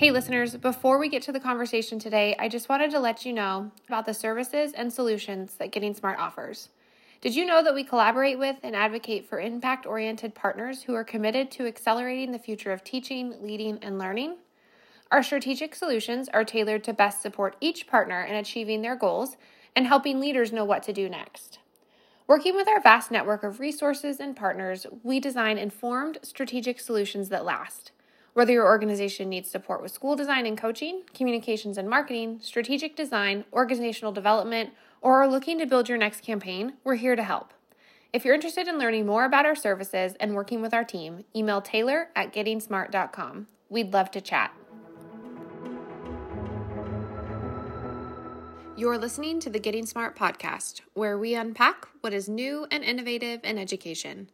Hey, listeners, before we get to the conversation today, I just wanted to let you know about the services and solutions that Getting Smart offers. Did you know that we collaborate with and advocate for impact oriented partners who are committed to accelerating the future of teaching, leading, and learning? Our strategic solutions are tailored to best support each partner in achieving their goals and helping leaders know what to do next. Working with our vast network of resources and partners, we design informed strategic solutions that last. Whether your organization needs support with school design and coaching, communications and marketing, strategic design, organizational development, or are looking to build your next campaign, we're here to help. If you're interested in learning more about our services and working with our team, email taylor at gettingsmart.com. We'd love to chat. You're listening to the Getting Smart podcast, where we unpack what is new and innovative in education.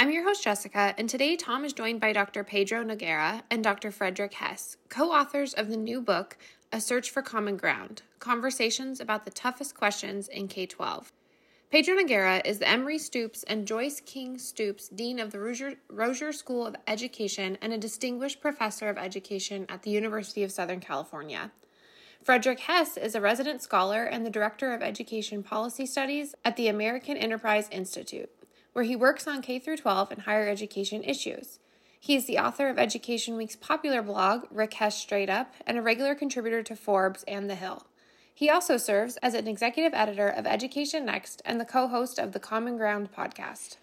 I'm your host, Jessica, and today Tom is joined by Dr. Pedro Noguera and Dr. Frederick Hess, co authors of the new book, A Search for Common Ground Conversations about the Toughest Questions in K 12. Pedro Noguera is the Emery Stoops and Joyce King Stoops Dean of the Rossier, Rossier School of Education and a distinguished professor of education at the University of Southern California. Frederick Hess is a resident scholar and the Director of Education Policy Studies at the American Enterprise Institute where he works on K 12 and higher education issues. He is the author of Education Week's popular blog, Rick Hess Straight Up, and a regular contributor to Forbes and The Hill. He also serves as an executive editor of Education Next and the co host of the Common Ground podcast.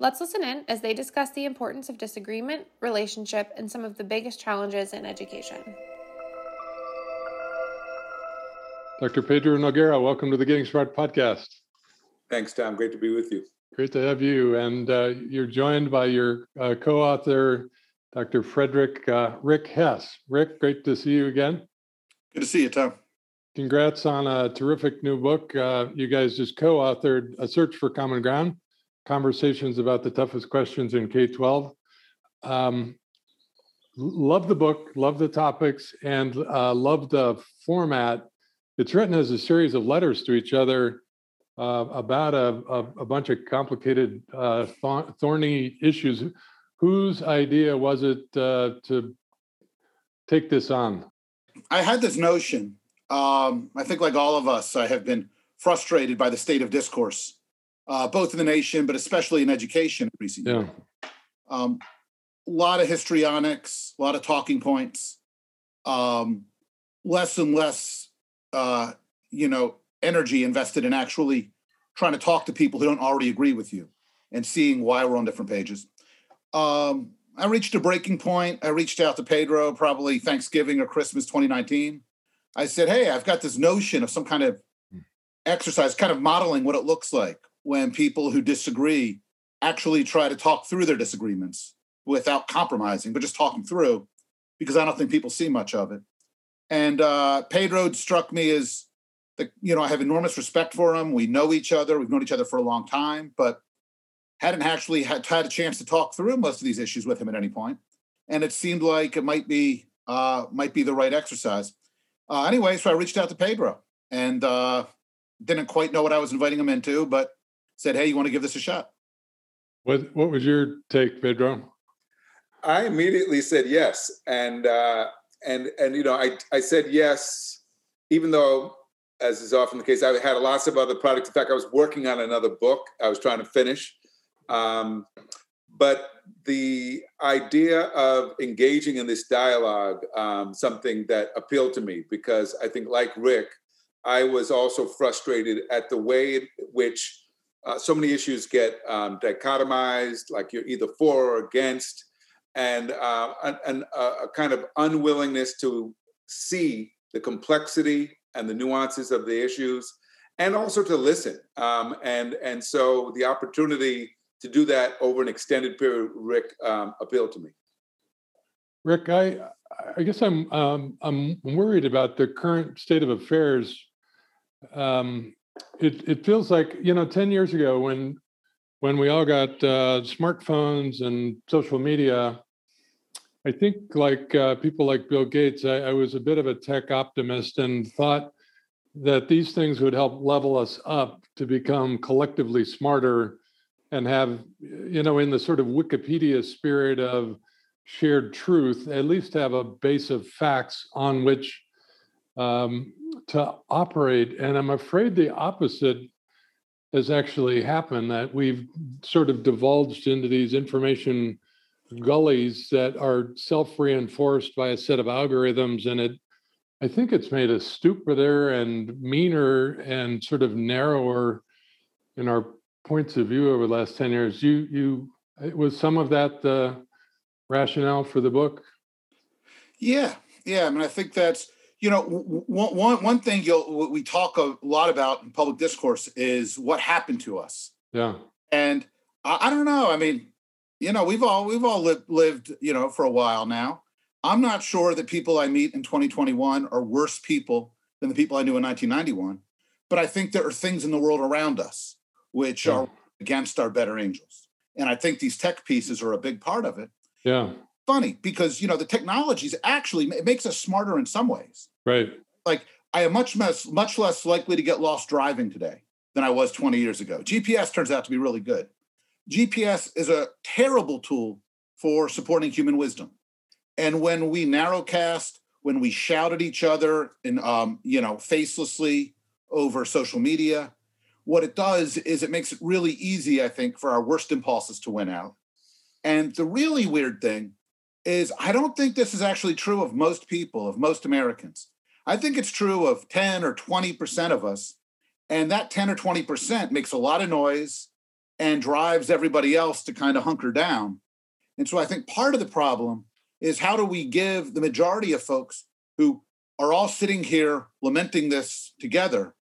Let's listen in as they discuss the importance of disagreement, relationship, and some of the biggest challenges in education. Dr. Pedro Noguera, welcome to the Getting Smart podcast. Thanks, Tom. Great to be with you. Great to have you. And uh, you're joined by your uh, co author, Dr. Frederick uh, Rick Hess. Rick, great to see you again. Good to see you, Tom. Congrats on a terrific new book. Uh, you guys just co authored A Search for Common Ground Conversations about the Toughest Questions in K 12. Um, love the book, love the topics, and uh, love the format. It's written as a series of letters to each other uh, about a, a, a, bunch of complicated, uh, thorny issues. Whose idea was it uh, to take this on? I had this notion. Um, I think, like all of us, I have been frustrated by the state of discourse, uh, both in the nation, but especially in education in recent years. Yeah. Um, a lot of histrionics, a lot of talking points, um, less and less, uh, you know, energy invested in actually trying to talk to people who don't already agree with you and seeing why we're on different pages. Um, I reached a breaking point. I reached out to Pedro probably Thanksgiving or Christmas 2019. I said, Hey, I've got this notion of some kind of exercise, kind of modeling what it looks like when people who disagree actually try to talk through their disagreements without compromising, but just talking through because I don't think people see much of it. And uh, Pedro struck me as the, you know, I have enormous respect for him. We know each other. We've known each other for a long time, but hadn't actually had, had a chance to talk through most of these issues with him at any point. And it seemed like it might be uh, might be the right exercise. Uh, anyway, so I reached out to Pedro and uh, didn't quite know what I was inviting him into, but said, "Hey, you want to give this a shot?" What What was your take, Pedro? I immediately said yes, and uh, and and you know, I I said yes, even though as is often the case, I had lots of other projects. In fact, I was working on another book I was trying to finish. Um, but the idea of engaging in this dialogue, um, something that appealed to me because I think, like Rick, I was also frustrated at the way in which uh, so many issues get um, dichotomized, like you're either for or against, and uh, an, a kind of unwillingness to see the complexity and the nuances of the issues, and also to listen. Um, and and so the opportunity to do that over an extended period, Rick, um, appealed to me. Rick, I I guess I'm um, I'm worried about the current state of affairs. Um, it it feels like you know ten years ago when when we all got uh, smartphones and social media, I think, like uh, people like Bill Gates, I, I, was a bit of a tech optimist and thought that these things would help level us up to become collectively smarter and have, you know, in the sort of Wikipedia spirit of shared truth, at least have a base of facts on which um, to operate. And I'm afraid the opposite has actually happened that we've sort of divulged into these information gullies that are self-reinforced by a set of algorithms and it i think it's made us stupider and meaner and sort of narrower in our points of view over the last 10 years you you was some of that the rationale for the book yeah yeah i mean i think that's you know, one, one, one thing you'll, we talk a lot about in public discourse is what happened to us. Yeah. And I, I don't know. I mean, you know, we've all we've all lived, lived, you know, for a while now. I'm not sure that people I meet in 2021 are worse people than the people I knew in 1991, but I think there are things in the world around us which yeah. are against our better angels. And I think these tech pieces are a big part of it. Yeah. Funny because you know the technology is actually it makes us smarter in some ways. Right. Like I am much less much less likely to get lost driving today than I was 20 years ago. GPS turns out to be really good. GPS is a terrible tool for supporting human wisdom. And when we narrowcast, when we shout at each other and um, you know facelessly over social media, what it does is it makes it really easy, I think, for our worst impulses to win out. And the really weird thing is I don't think this is actually true of most people, of most Americans. I think it's true of 10 or 20% of us. And that 10 or 20% makes a lot of noise and drives everybody else to kind of hunker down. And so I think part of the problem is how do we give the majority of folks who are all sitting here lamenting this together,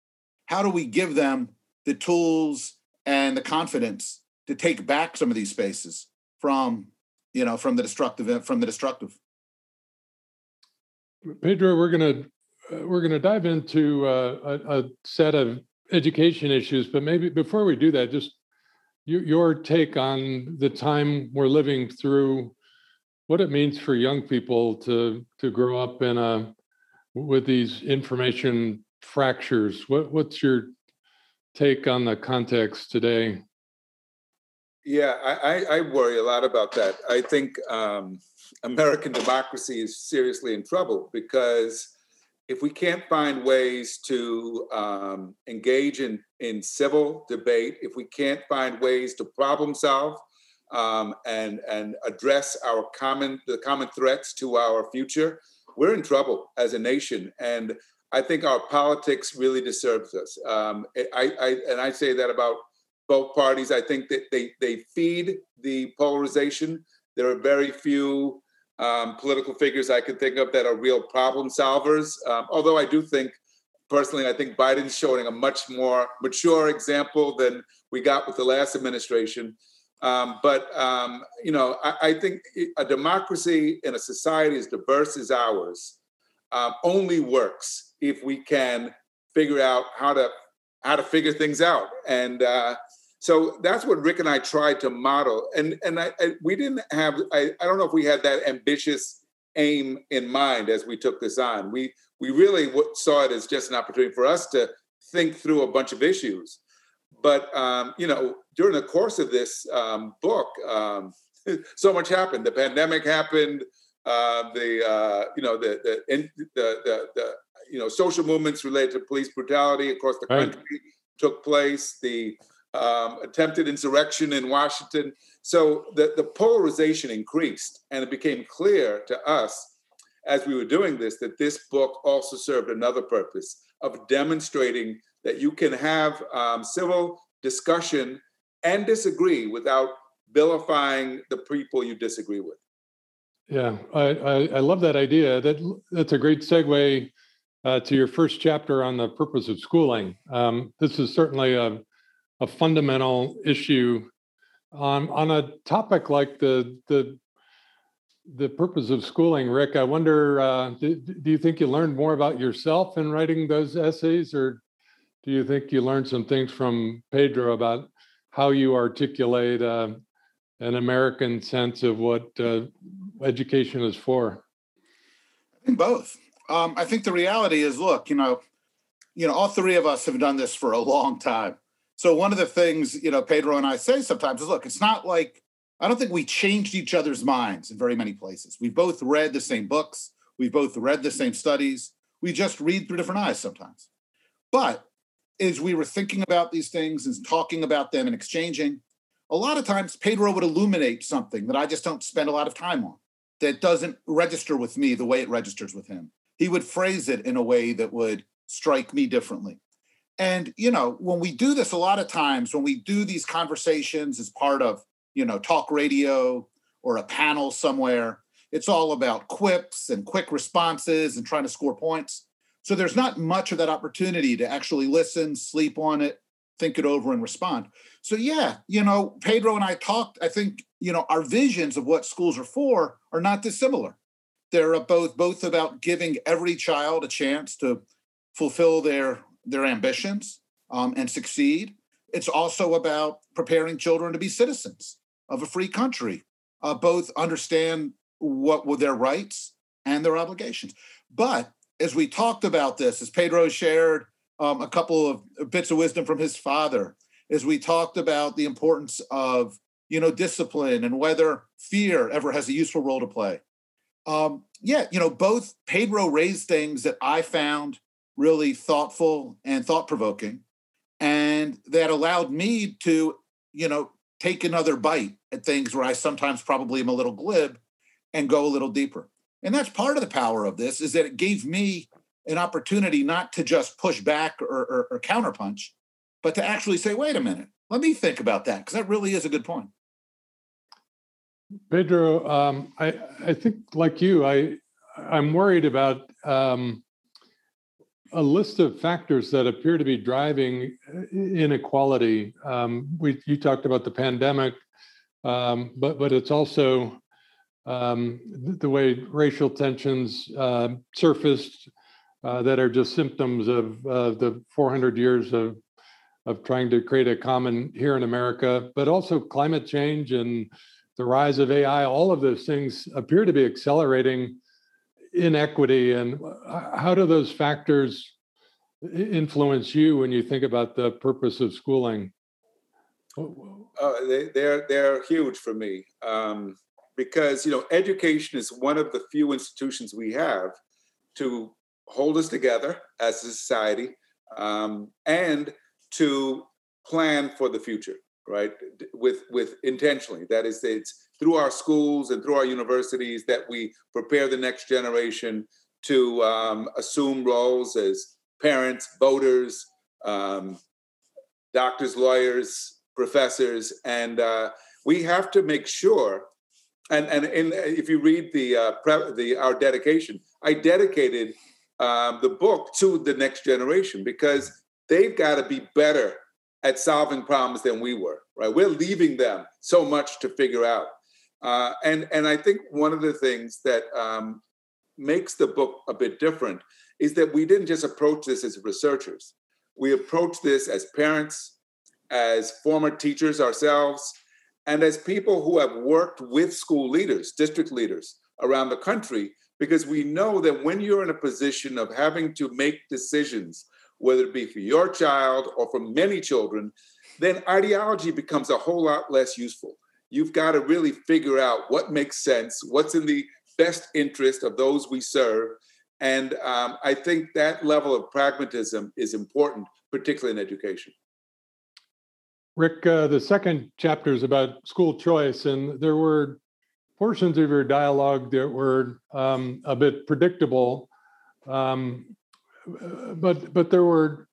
how do we give them the tools and the confidence to take back some of these spaces from you know from the destructive from the destructive pedro we're to uh, we're to dive into uh, a, a, set of education issues but maybe before we do that just your, take on the time we're living through what it means for young people to to grow up in a with these information fractures what what's your take on the context today yeah, I, I, worry a lot about that. I think um, American democracy is seriously in trouble because if we can't find ways to um, engage in, in civil debate, if we can't find ways to problem solve um, and, and address our common the common threats to our future, we're in trouble as a nation. And I think our politics really disturbs us. Um, I, I, and I say that about both parties. I think that they they feed the polarization. There are very few um, political figures I can think of that are real problem solvers. Um, although I do think, personally, I think Biden's showing a much more mature example than we got with the last administration. Um, but um, you know, I, I, think a democracy in a society as diverse as ours um, only works if we can figure out how to how to figure things out. And uh, so that's what Rick and I tried to model. And and I, I, we didn't have I, I don't know if we had that ambitious aim in mind as we took this on. We we really saw it as just an opportunity for us to think through a bunch of issues. But um, you know, during the course of this um, book, um, so much happened. The pandemic happened. Uh, the uh, you know the the, in, the the the you know social movements related to police brutality across the country right. took place. The um, attempted insurrection in Washington. So the, the polarization increased, and it became clear to us as we were doing this that this book also served another purpose of demonstrating that you can have um, civil discussion and disagree without vilifying the people you disagree with. Yeah, I, I, I love that idea. That that's a great segue uh, to your first chapter on the purpose of schooling. Um, this is certainly a a fundamental issue um, on a topic like the the the purpose of schooling. Rick, I wonder, uh, do, do you think you learned more about yourself in writing those essays, or do you think you learned some things from Pedro about how you articulate uh, an American sense of what uh, education is for? I think both. Um, I think the reality is, look, you know, you know, all three of us have done this for a long time. So one of the things, you know, Pedro and I say sometimes is look, it's not like I don't think we changed each other's minds in very many places. We both read the same books, we both read the same studies. We just read through different eyes sometimes. But as we were thinking about these things and talking about them and exchanging, a lot of times Pedro would illuminate something that I just don't spend a lot of time on, that doesn't register with me the way it registers with him. He would phrase it in a way that would strike me differently. And, you know, when we do this a lot of times, when we do these conversations as part of, you know, talk radio or a panel somewhere, it's all about quips and quick responses and trying to score points. So there's not much of that opportunity to actually listen, sleep on it, think it over, and respond. So, yeah, you know, Pedro and I talked. I think, you know, our visions of what schools are for are not dissimilar. They're both both about giving every child a chance to fulfill their their ambitions um, and succeed. It's also about preparing children to be citizens of a free country, uh, both understand what were their rights and their obligations. But as we talked about this, as Pedro shared um, a couple of bits of wisdom from his father, as we talked about the importance of you know discipline and whether fear ever has a useful role to play. Um, yeah, you know, both Pedro raised things that I found really thoughtful and thought provoking. And that allowed me to, you know, take another bite at things where I sometimes probably am a little glib and go a little deeper. And that's part of the power of this is that it gave me an opportunity not to just push back or, or, or counterpunch, but to actually say, wait a minute, let me think about that, because that really is a good point. Pedro, um, I, I think like you, I, I'm worried about um, a list of factors that appear to be driving uh, inequality. Um, we you talked about the pandemic, um, but but it's also um, the way racial tensions uh, surfaced uh, that are just symptoms of uh, the 400 years of of trying to create a common here in America, but also climate change and the rise of AI. All of those things appear to be accelerating inequity and how do those factors influence you when you think about the purpose of schooling? Uh, they, they're they're huge for me um, because you know education is one of the few institutions we have to hold us together as a society um, and to plan for the future right with with intentionally that is it's through our schools and through our universities that we prepare the next generation to um, assume roles as parents voters um, doctors lawyers professors and uh, we have to make sure and and in, if you read the uh, pre- the our dedication i dedicated um, the book to the next generation because they've got to be better at solving problems than we were right? We're leaving them so much to figure out uh, and and i think one of the things that um, makes the book a bit different is that we didn't just approach this as researchers we approached this as parents as former teachers ourselves and as people who have worked with school leaders district leaders around the country because we know that when you're in a position of having to make decisions whether it be for your child or for many children, then ideology becomes a whole lot less useful. You've got to really figure out what makes sense, what's in the best interest of those we serve. And um, I think that level of pragmatism is important, particularly in education. Rick, uh, the second chapter is about school choice, and there were portions of your dialogue that were um, a bit predictable. Um, but but there were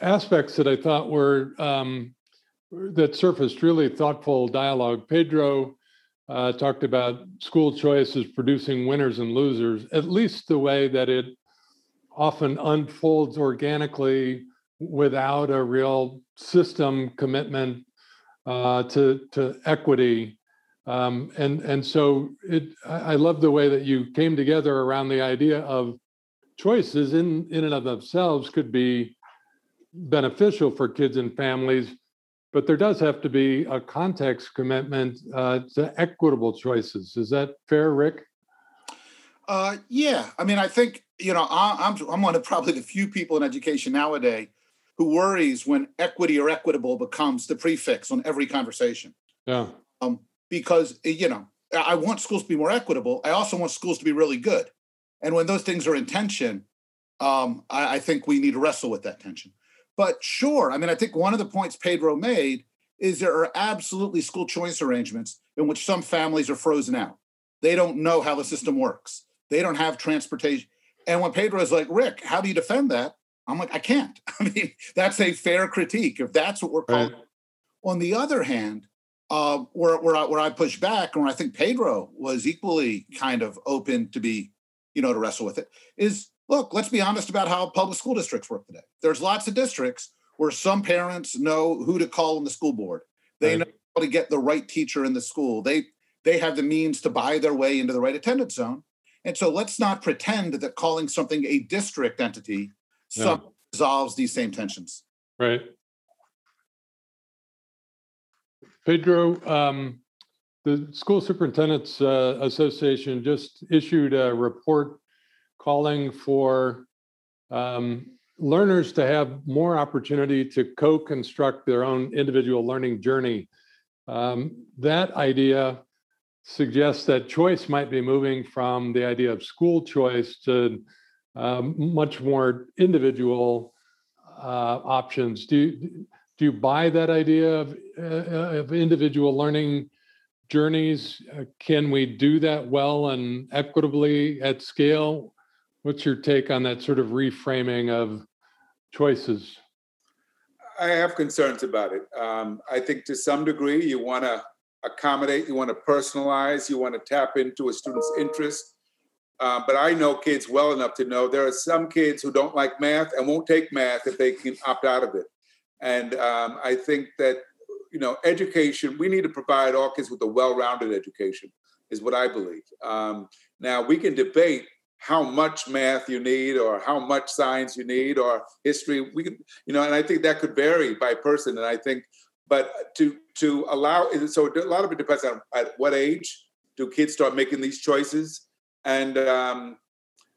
aspects that I thought were um, that surfaced really thoughtful dialogue. Pedro uh, talked about school choice as producing winners and losers, at least the way that it often unfolds organically without a real system commitment uh, to to equity. Um, and and so it, I love the way that you came together around the idea of choices in in and of themselves could be beneficial for kids and families but there does have to be a context commitment uh, to equitable choices is that fair rick uh, yeah i mean i think you know I, I'm, I'm one of probably the few people in education nowadays who worries when equity or equitable becomes the prefix on every conversation yeah um, because you know I want schools to be more equitable. I also want schools to be really good. And when those things are in tension, um, I, I, think we need to wrestle with that tension. But sure, I mean, I think one of the points Pedro made is there are absolutely school choice arrangements in which some families are frozen out. They don't know how the system works. They don't have transportation. And when Pedro is like, Rick, how do you defend that? I'm like, I can't. I mean, that's a fair critique if that's what we're calling. Right. On the other hand, uh, where where I, where I push back, and where I think Pedro was equally kind of open to be, you know, to wrestle with it, is look, let's be honest about how public school districts work today. There's lots of districts where some parents know who to call in the school board. They right. know how to get the right teacher in the school. They they have the means to buy their way into the right attendance zone. And so let's not pretend that calling something a district entity no. resolves these same tensions. Right. Pedro, um, the School Superintendents uh, Association just issued a report calling for um, learners to have more opportunity to co-construct their own individual learning journey. Um, that idea suggests that choice might be moving from the idea of school choice to um, much more individual uh, options. Do you, do you buy that idea of, uh, of individual learning journeys? Uh, can we do that well and equitably at scale? What's your take on that sort of reframing of choices? I have concerns about it. Um, I think to some degree you want to accommodate, you want to personalize, you want to tap into a student's interest. Uh, but I know kids well enough to know there are some kids who don't like math and won't take math if they can opt out of it. And um, I think that, you know, education, we need to provide all kids with a well rounded education, is what I believe. Um, now, we can debate how much math you need or how much science you need or history. We can, you know, and I think that could vary by person. And I think, but to to allow, so a lot of it depends on at what age do kids start making these choices, and um,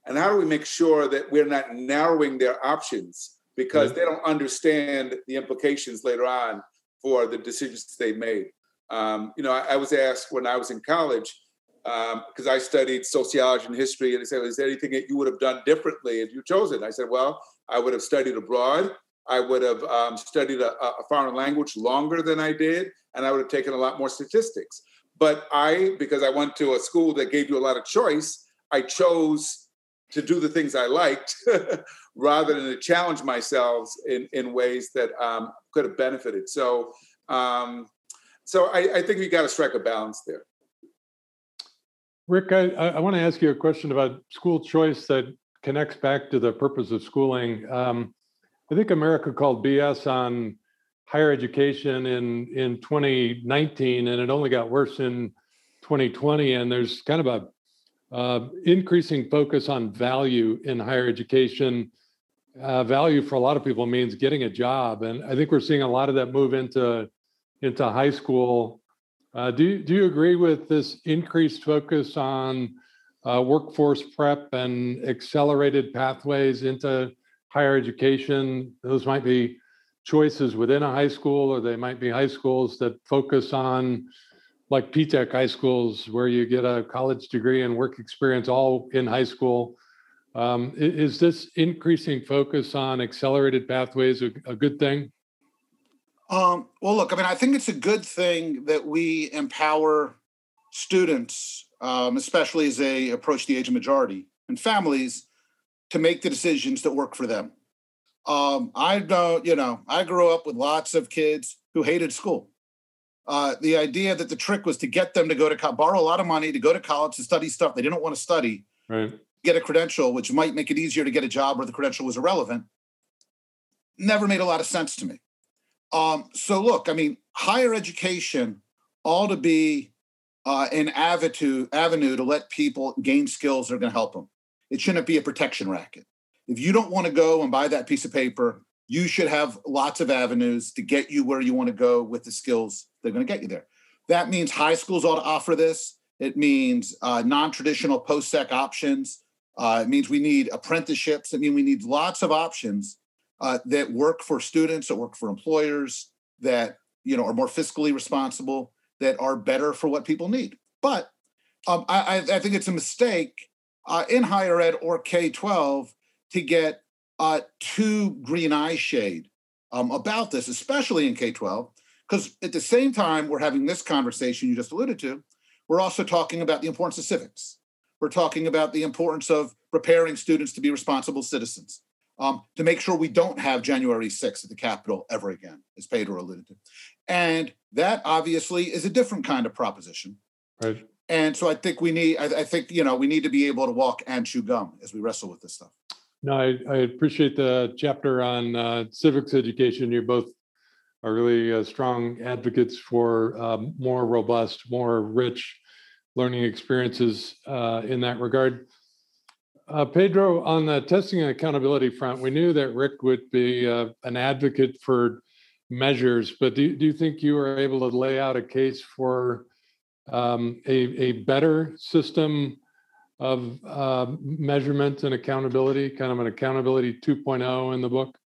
and how do we make sure that we're not narrowing their options because they don't understand the implications later on for the decisions they made. Um, you know, I, I, was asked when I was in college because um, I studied sociology and history, and they said, "Is there anything that you would have done differently if you chose it?" I said, "Well, I would have studied abroad. I would have um, studied a, a foreign language longer than I did, and I would have taken a lot more statistics." But I, because I went to a school that gave you a lot of choice, I chose to do the things I liked rather than to challenge myself in, in ways that um, could have benefited. So, um, so I, I think we got to strike a balance there. Rick, I, I want to ask you a question about school choice that connects back to the purpose of schooling. Um, I think America called BS on higher education in in 2019, and it only got worse in 2020. And there's kind of a uh, increasing focus on value in higher education. Uh, value for a lot of people means getting a job, and I think we're seeing a lot of that move into into high school. Uh, do you, do you agree with this increased focus on uh, workforce prep and accelerated pathways into higher education? Those might be choices within a high school, or they might be high schools that focus on like P-TECH high schools where you get a college degree and work experience all in high school. Um, is this increasing focus on accelerated pathways a, a good thing? Um, well, look, I mean, I think it's a good thing that we empower students, um, especially as they approach the age of majority, and families to make the decisions that work for them. Um, I know, you know, I grew up with lots of kids who hated school uh, the idea that the trick was to get them to go to co- borrow a lot of money to go to college to study stuff they didn't want to study, right. get a credential, which might make it easier to get a job where the credential was irrelevant, never made a lot of sense to me. Um, so look, I mean, higher education ought to be uh, an avenue avenue to let people gain skills that are going to help them. It shouldn't be a protection racket. If you don't want to go and buy that piece of paper, you should have lots of avenues to get you where you want to go with the skills they're going to get you there. That means high schools ought to offer this. It means uh, non-traditional post-sec options. Uh, it means we need apprenticeships. It means we need lots of options uh, that work for students, that work for employers, that you know are more fiscally responsible. that are better for what people need. But um, I, I, think it's a mistake uh, in higher ed or K 12 to get uh, too green eye shade um, about this, especially in K 12, because at the same time we're having this conversation you just alluded to, we're also talking about the importance of civics. We're talking about the importance of preparing students to be responsible citizens, um, to make sure we don't have January 6th at the Capitol ever again, as Pedro alluded to. And that obviously is a different kind of proposition. Right. And so I think we need, I, I think, you know, we need to be able to walk and chew gum as we wrestle with this stuff. No, I, I appreciate the chapter on uh, civics education. You both are really uh, strong advocates for um, more robust, more rich learning experiences uh, in that regard. Uh, Pedro, on the testing and accountability front, we knew that Rick would be uh, an advocate for measures, but do, do you think you were able to lay out a case for um, a, a better system of uh, measurement and accountability, kind of an accountability 2.0 in the book?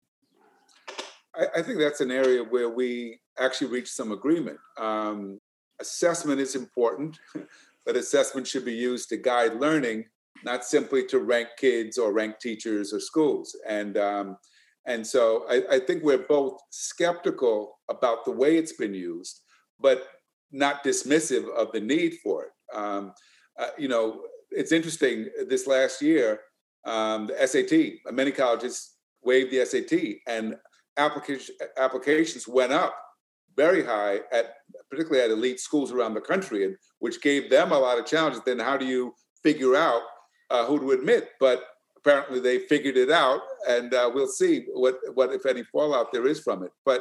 I, I think that's an area where we actually reached some agreement. Um, assessment is important, but assessment should be used to guide learning, not simply to rank kids or rank teachers or schools. And um, and so I, I think we're both skeptical about the way it's been used, but not dismissive of the need for it. Um, uh, you know, it's interesting. This last year, um, the SAT, many colleges waived the SAT, and application, applications went up very high at particularly at elite schools around the country, and which gave them a lot of challenges. Then how do you figure out uh, who to admit? But apparently they figured it out, and uh, we'll see what what if any fallout there is from it. But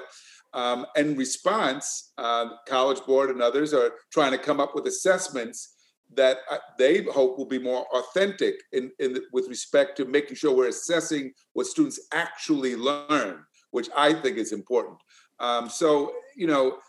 um, in response, uh, College Board and others are trying to come up with assessments that uh, they hope will be more authentic in, in the, with respect to making sure we're assessing what students actually learn, which I think is important. Um, so, you know,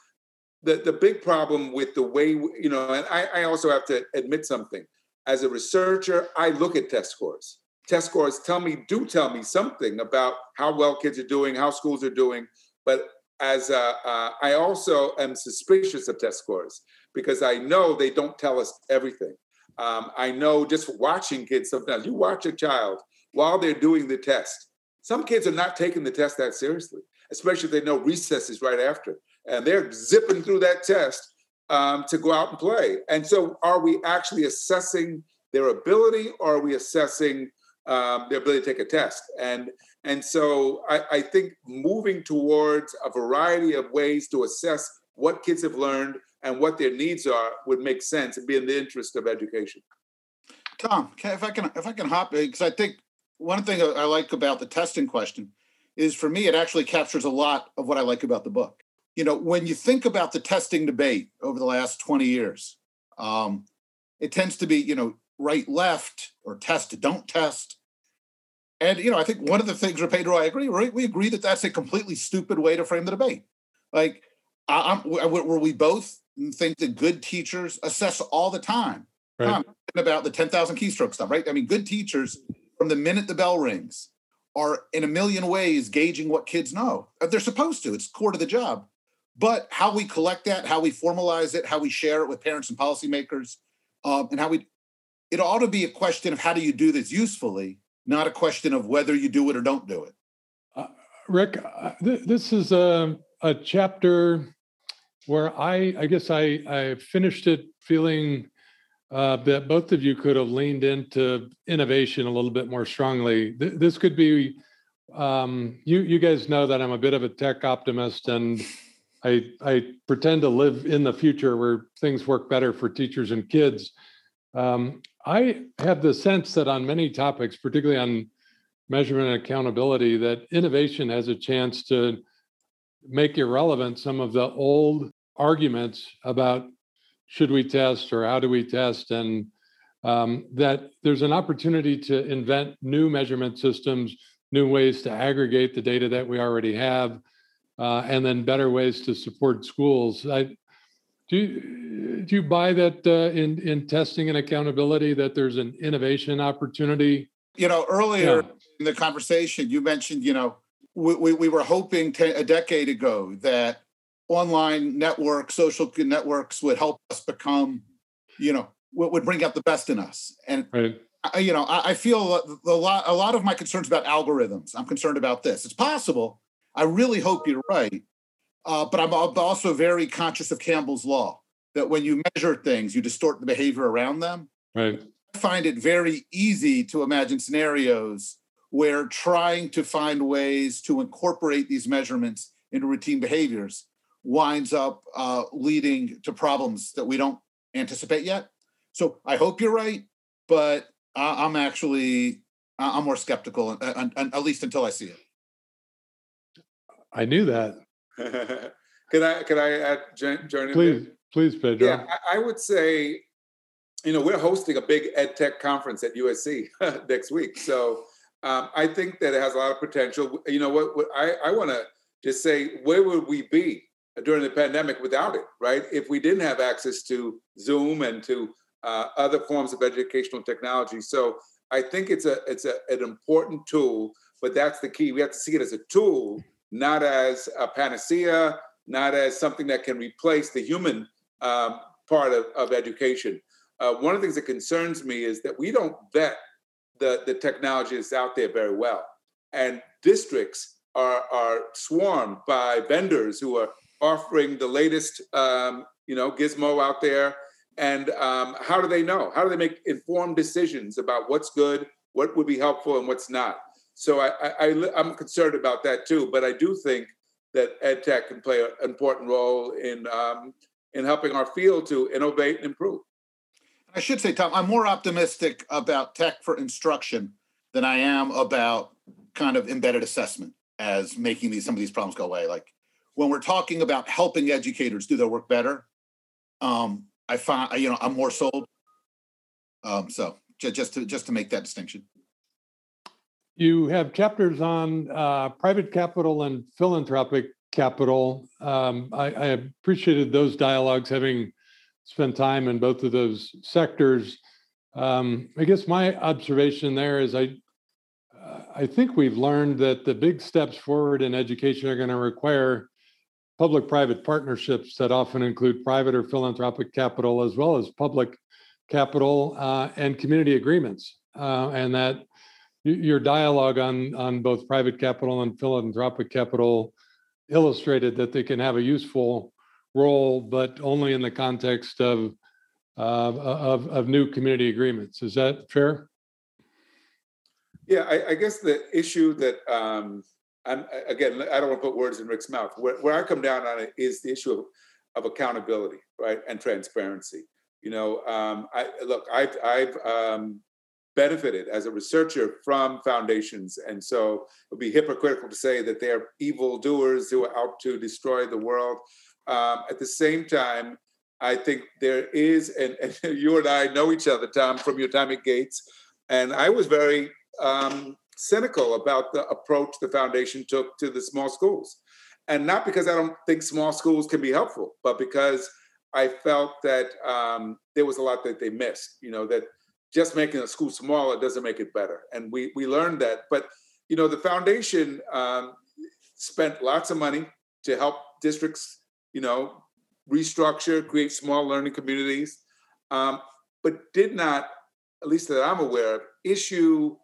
the, the big problem with the way, you know, and I, I also have to admit something. As a researcher, I look at test scores. Test scores tell me, do tell me something about how well kids are doing, how schools are doing. But as a, uh, I also am suspicious of test scores because I know they don't tell us everything. Um, I know just watching kids sometimes, you watch a child while they're doing the test. Some kids are not taking the test that seriously, especially if they know recess is right after. And they're zipping through that test um, to go out and play. And so, are we actually assessing their ability or are we assessing um, their ability to take a test? And and so I, I think moving towards a variety of ways to assess what kids have learned and what their needs are would make sense and be in the interest of education. Tom, if I can, if I can hop, because I think one thing I like about the testing question is for me, it actually captures a lot of what I like about the book. You know, when you think about the testing debate over the last 20 years, um, it tends to be, you know, right, left, or test, don't test. And, you know, I think one of the things, Pedro, I agree, right? We agree that that's a completely stupid way to frame the debate. Like, I'm, were we both think that good teachers assess all the time. Right. about the 10,000 keystroke stuff, right? I mean, good teachers from the minute the bell rings are in a million ways gauging what kids know. They're supposed to, it's core to the job. But how we collect that, how we formalize it, how we share it with parents and policymakers, um, and how we, it ought to be a question of how do you do this usefully, not a question of whether you do it or don't do it. Uh, Rick, uh, th- this is a, a chapter where I, I guess I, I finished it feeling uh, that both of you could have leaned into innovation a little bit more strongly. Th- this could be, um, you, you guys know that I'm a bit of a tech optimist and I, I pretend to live in the future where things work better for teachers and kids. Um, I have the sense that on many topics, particularly on measurement and accountability, that innovation has a chance to make irrelevant some of the old arguments about should we test or how do we test and um, that there's an opportunity to invent new measurement systems new ways to aggregate the data that we already have uh, and then better ways to support schools I, do you, do you buy that uh, in in testing and accountability that there's an innovation opportunity you know earlier yeah. in the conversation you mentioned you know we, we, we were hoping a decade ago that online networks, social networks would help us become, you know, what would bring out the best in us. And right. I, you know, I, I feel a lot. A lot of my concerns about algorithms. I'm concerned about this. It's possible. I really hope you're right, uh, but I'm also very conscious of Campbell's law that when you measure things, you distort the behavior around them. Right. I find it very easy to imagine scenarios where trying to find ways to incorporate these measurements into routine behaviors winds up uh, leading to problems that we don't anticipate yet. So I hope you're right, but I'm actually I'm more skeptical, at least until I see it. I knew that. can I can I add join Please, please, Pedro. Yeah, I would say, you know, we're hosting a big ed tech conference at USC next week, so um, I think that it has a lot of potential. You know, what, what I I want to just say, where would we be during the pandemic without it, right? If we didn't have access to Zoom and to uh, other forms of educational technology. So I think it's a it's a, an important tool, but that's the key. We have to see it as a tool, not as a panacea, not as something that can replace the human um, part of, of education. Uh, one of the things that concerns me is that we don't vet the, the technology that's out there very well. And districts are, are swarmed by vendors who are offering the latest um, you know, gizmo out there and um, how do they know? How do they make informed decisions about what's good, what would be helpful, and what's not? So I, I, am concerned about that too. But I do think that ed tech can play an important role in um, in helping our field to innovate and improve. I should say, Tom, I'm more optimistic about tech for instruction than I am about kind of embedded assessment as making these some of these problems go away. Like when we're talking about helping educators do their work better, um, I find you know I'm more sold. Um, so just to just to make that distinction. You have chapters on uh, private capital and philanthropic capital. Um, I, I, appreciated those dialogues, having spent time in both of those sectors. Um, I guess my observation there is I uh, I think we've learned that the big steps forward in education are going to require public private partnerships that often include private or philanthropic capital, as well as public capital uh, and community agreements. Uh, and that your dialogue on, on both private capital and philanthropic capital illustrated that they can have a useful role, but only in the context of, uh, of, of new community agreements. Is that fair? Yeah, I, I guess the issue that um, I'm again, I don't want to put words in Rick's mouth. Where, where I come down on it is the issue of, of accountability, right, and transparency. You know, um, I look, I've I've um, benefited as a researcher from foundations, and so it would be hypocritical to say that they're evil doers who are out to destroy the world. Um, at the same time, I think there is, and, and, you and I know each other, Tom, from your time at Gates, and I was very um, cynical about the approach the foundation took to the small schools. And not because I don't think small schools can be helpful, but because I felt that um, there was a lot that they missed. You know, that just making a school smaller doesn't make it better. And we, we learned that. But, you know, the foundation um, spent lots of money to help districts, you know, restructure, create small learning communities, um, but did not, at least that I'm aware of, issue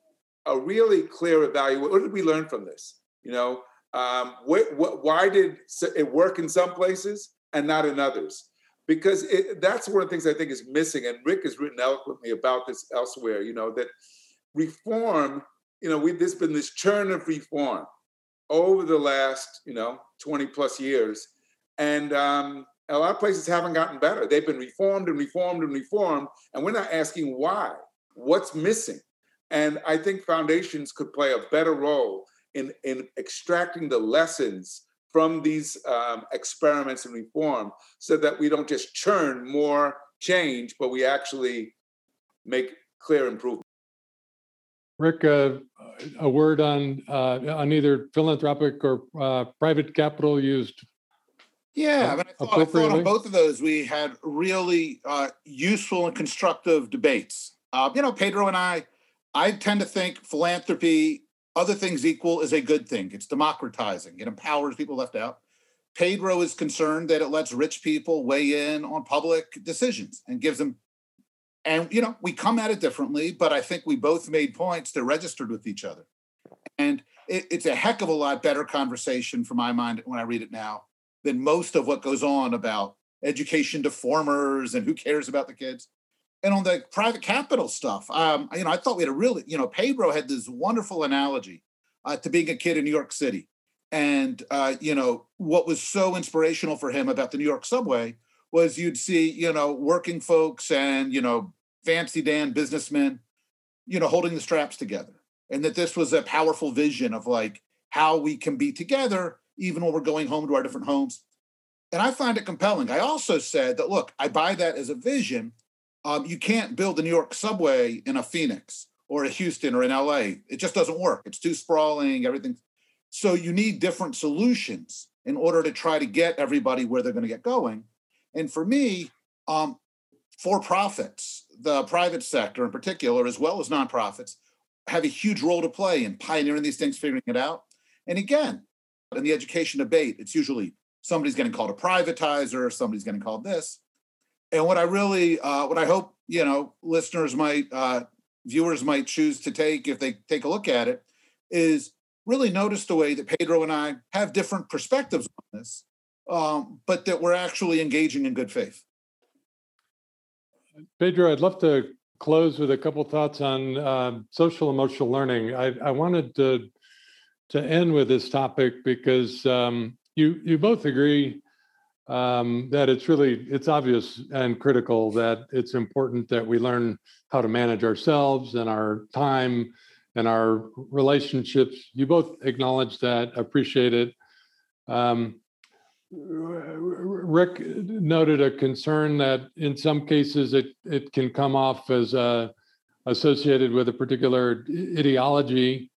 a really clear evaluation. What did we learn from this? You know, um, what, what, why did it work in some places and not in others? Because it, that's one of the things I think is missing. And Rick has written eloquently about this elsewhere. You know that reform. You know, we there's been this churn of reform over the last you know 20 plus years, and um, a lot of places haven't gotten better. They've been reformed and reformed and reformed, and we're not asking why. What's missing? And I think foundations could play a better role in, in extracting the lessons from these um, experiments and reform so that we don't just churn more change, but we actually make clear improvement. Rick, uh, a word on uh, on either philanthropic or uh, private capital used. Yeah, I, mean, I, thought, I thought on both of those we had really uh, useful and constructive debates. Uh, you know, Pedro and I I tend to think philanthropy, other things equal, is a good thing. It's democratizing. It empowers people left out. Pedro is concerned that it lets rich people weigh in on public decisions and gives them. And you know, we come at it differently, but I think we both made points that registered with each other. And it, it's a heck of a lot better conversation for my mind when I read it now than most of what goes on about education deformers and who cares about the kids. And on the private capital stuff, um, you know, I thought we had a really, you know, Pedro had this wonderful analogy uh, to being a kid in New York City. And, uh, you know, what was so inspirational for him about the New York subway was you'd see, you know, working folks and, you know, fancy Dan businessmen, you know, holding the straps together. And that this was a powerful vision of like how we can be together even when we're going home to our different homes. And I find it compelling. I also said that, look, I buy that as a vision. Um, you can't build the New York subway in a Phoenix or a Houston or in LA. It just doesn't work. It's too sprawling, everything. So you need different solutions in order to try to get everybody where they're going to get going. And for me, um, for profits, the private sector in particular, as well as nonprofits, have a huge role to play in pioneering these things, figuring it out. And again, in the education debate, it's usually somebody's getting called a privatizer, somebody's getting called this. And what I really, uh, what I hope, you know, listeners might, uh, viewers might choose to take if they take a look at it, is really notice the way that Pedro and I have different perspectives on this, um, but that we're actually engaging in good faith. Pedro, I'd love to close with a couple thoughts on uh, social emotional learning. I, I, wanted to to end with this topic because um, you you both agree um, that it's really it's obvious and critical that it's important that we learn how to manage ourselves and our time and our relationships. You both acknowledge that, appreciate it. Um, Rick noted a concern that in some cases it it can come off as uh, associated with a particular ideology.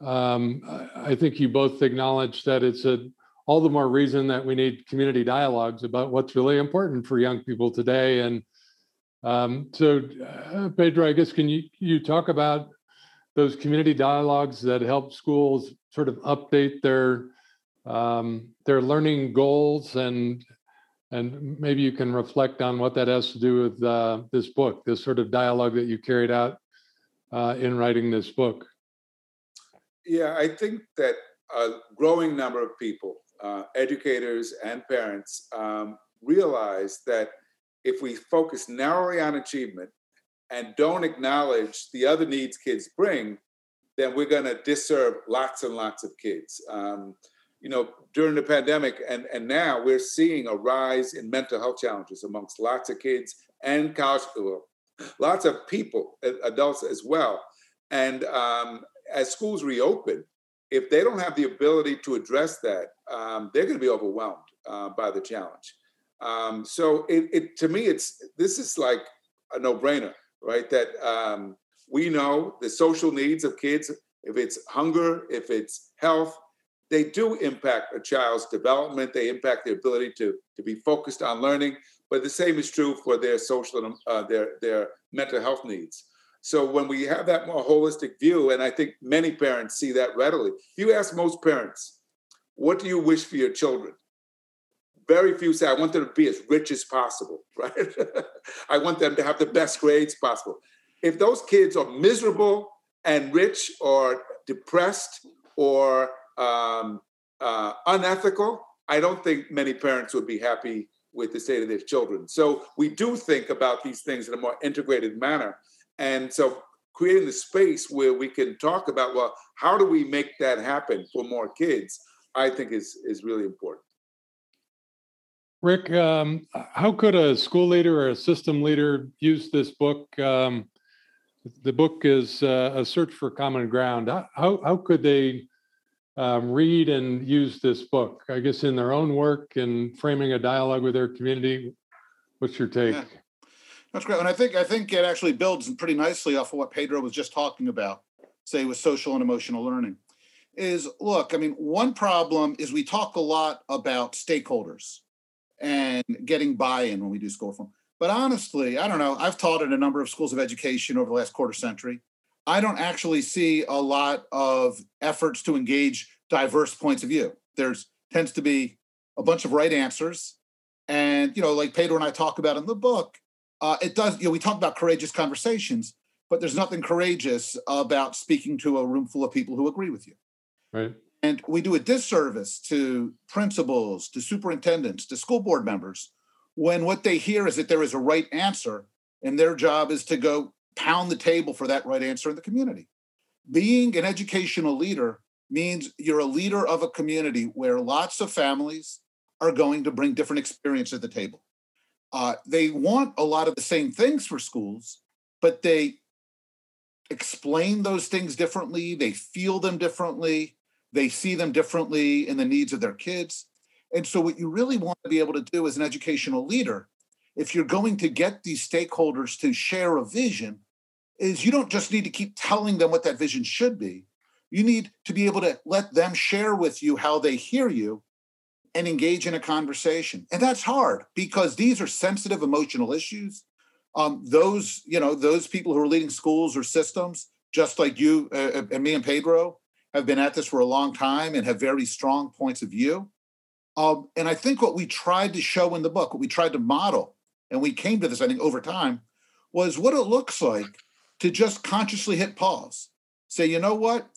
Um, I think you both acknowledge that it's a all the more reason that we need community dialogues about what's really important for young people today. And um, so, uh, Pedro, I guess can you you talk about those community dialogues that help schools sort of update their um, their learning goals and and maybe you can reflect on what that has to do with uh, this book, this sort of dialogue that you carried out uh, in writing this book. Yeah, I think that a growing number of people, uh, educators and parents, um, realize that if we focus narrowly on achievement and don't acknowledge the other needs kids bring, then we're going to disserve lots and lots of kids. Um, you know, during the pandemic and, and now we're seeing a rise in mental health challenges amongst lots of kids and college, well, lots of people, adults as well. And um, as schools reopen, if they don't have the ability to address that, um, they're going to be overwhelmed uh, by the challenge. Um, so it, it, to me, it's this is like a no-brainer, right? That um, we know the social needs of kids. If it's hunger, if it's health, they do impact a child's development. They impact their ability to, to be focused on learning. But the same is true for their social and uh, their, their mental health needs. So when we have that more holistic view, and I think many parents see that readily, if you ask most parents, what do you wish for your children? Very few say, I want them to be as rich as possible, right? I want them to have the best grades possible. If those kids are miserable and rich or depressed or um, uh, unethical, I don't think many parents would be happy with the state of their children. So we do think about these things in a more integrated manner. And so creating the space where we can talk about, well, how do we make that happen for more kids, I think is, is really important. Rick, um, how could a school leader or a system leader use this book? Um, the book is uh, a search for common ground. How, how could they um, read and use this book? I guess in their own work and framing a dialogue with their community. What's your take? Yeah. That's great, and I think I think it actually builds pretty nicely off of what Pedro was just talking about, say with social and emotional learning. Is look, I mean, one problem is we talk a lot about stakeholders and getting buy-in when we do school reform. But honestly, I don't know. I've taught in a number of schools of education over the last quarter century. I don't actually see a lot of efforts to engage diverse points of view. There's tends to be a bunch of right answers. And, you know, like Pedro and I talk about in the book, uh, it does, you know, we talk about courageous conversations, but there's nothing courageous about speaking to a room full of people who agree with you. Right. And we do a disservice to principals, to superintendents, to school board members when what they hear is that there is a right answer and their job is to go pound the table for that right answer in the community. Being an educational leader means you're a leader of a community where lots of families are going to bring different experience to the table. Uh, they want a lot of the same things for schools, but they explain those things differently. They feel them differently. They see them differently in the needs of their kids. And so, what you really want to be able to do as an educational leader, if you're going to get these stakeholders to share a vision, is you don't just need to keep telling them what that vision should be. You need to be able to let them share with you how they hear you and engage in a conversation. And that's hard because these are sensitive emotional issues. Um, those, you know, those people who are leading schools or systems, just like you uh, uh, and me and Pedro, have been at this for a long time and have very strong points of view. Um, and I think what we tried to show in the book, what we tried to model, and we came to this, I think, over time, was what it looks like to just consciously hit pause. Say, you know what?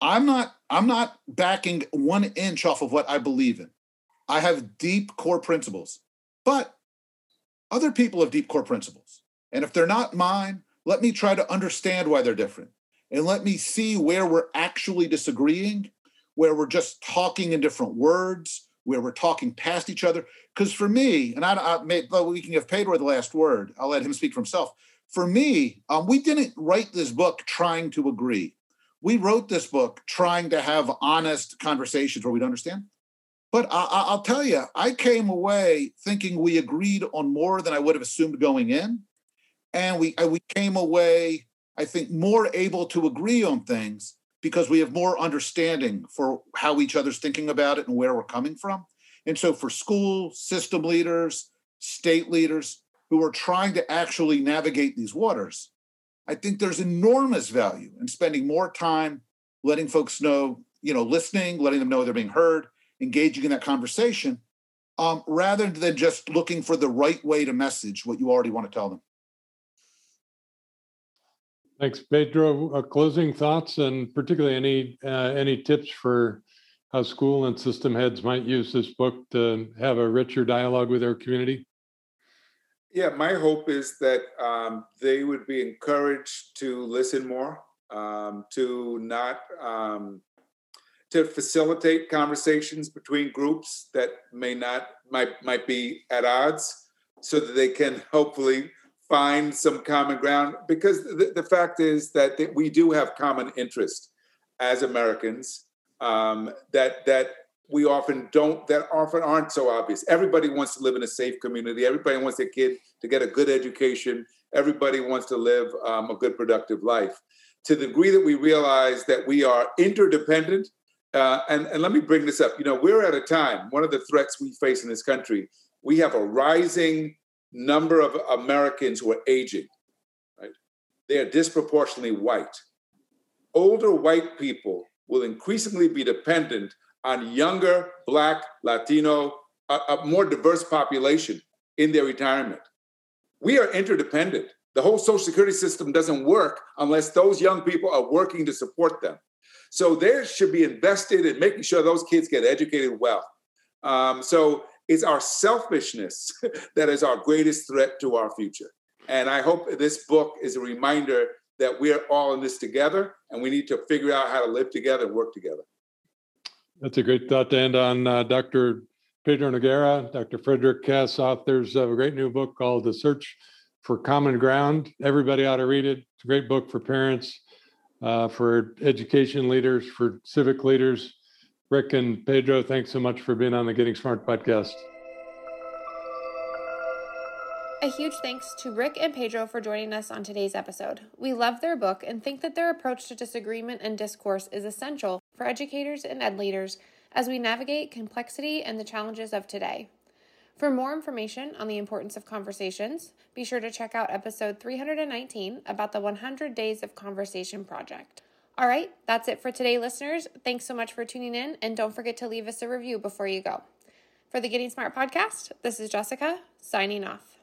I'm not, I'm not backing one inch off of what I believe in. I have deep core principles, but other people have deep core principles. And if they're not mine, let me try to understand why they're different. And let me see where we're actually disagreeing, where we're just talking in different words, where we're talking past each other. Because for me, and I, I well, we can give Pedro the last word. I'll let him speak for himself. For me, um, we didn't write this book trying to agree. We wrote this book trying to have honest conversations where we'd understand. But I, will tell you, I came away thinking we agreed on more than I would have assumed going in, and we we came away, I think, more able to agree on things because we have more understanding for how each other's thinking about it and where we're coming from. And so, for school system leaders, state leaders who are trying to actually navigate these waters, I think there's enormous value in spending more time letting folks know, you know, listening, letting them know they're being heard, engaging in that conversation um, rather than just looking for the right way to message what you already want to tell them. Thanks, Pedro. Uh, closing thoughts, and particularly any uh, any tips for how school and system heads might use this book to have a richer dialogue with their community. Yeah, my hope is that um, they would be encouraged to listen more, um, to not um, to facilitate conversations between groups that may not might might be at odds so that they can hopefully find some common ground because the, the fact is that that we do have common interest as Americans um, that that we often don't that often aren't so obvious. Everybody wants to live in a safe community. Everybody wants their kid to get a good education. Everybody wants to live um, a good productive life. To the degree that we realize that we are interdependent uh, and, and let me bring this up. You know, we're at a time, one of the threats we face in this country, we have a rising number of Americans who are aging, right? They are disproportionately white. Older white people will increasingly be dependent on younger, Black, Latino, a, a more diverse population in their retirement. We are interdependent. The whole Social Security system doesn't work unless those young people are working to support them. So there should be invested in making sure those kids get educated well. Um, so it's our selfishness that is our greatest threat to our future. And I hope this book is a reminder that we're all in this together and we need to figure out how to live together and work together. That's a great thought to end on. Uh, Dr. Pedro Noguera, Dr. Frederick Hess, authors of a great new book called The Search for Common Ground. Everybody ought to read it. It's a great book for parents uh, for education leaders, for civic leaders. Rick and Pedro, thanks so much for being on the Getting Smart podcast. A huge thanks to Rick and Pedro for joining us on today's episode. We love their book and think that their approach to disagreement and discourse is essential for educators and ed leaders as we navigate complexity and the challenges of today. For more information on the importance of conversations, be sure to check out episode 319 about the 100 Days of Conversation project. All right, that's it for today, listeners. Thanks so much for tuning in, and don't forget to leave us a review before you go. For the Getting Smart podcast, this is Jessica signing off.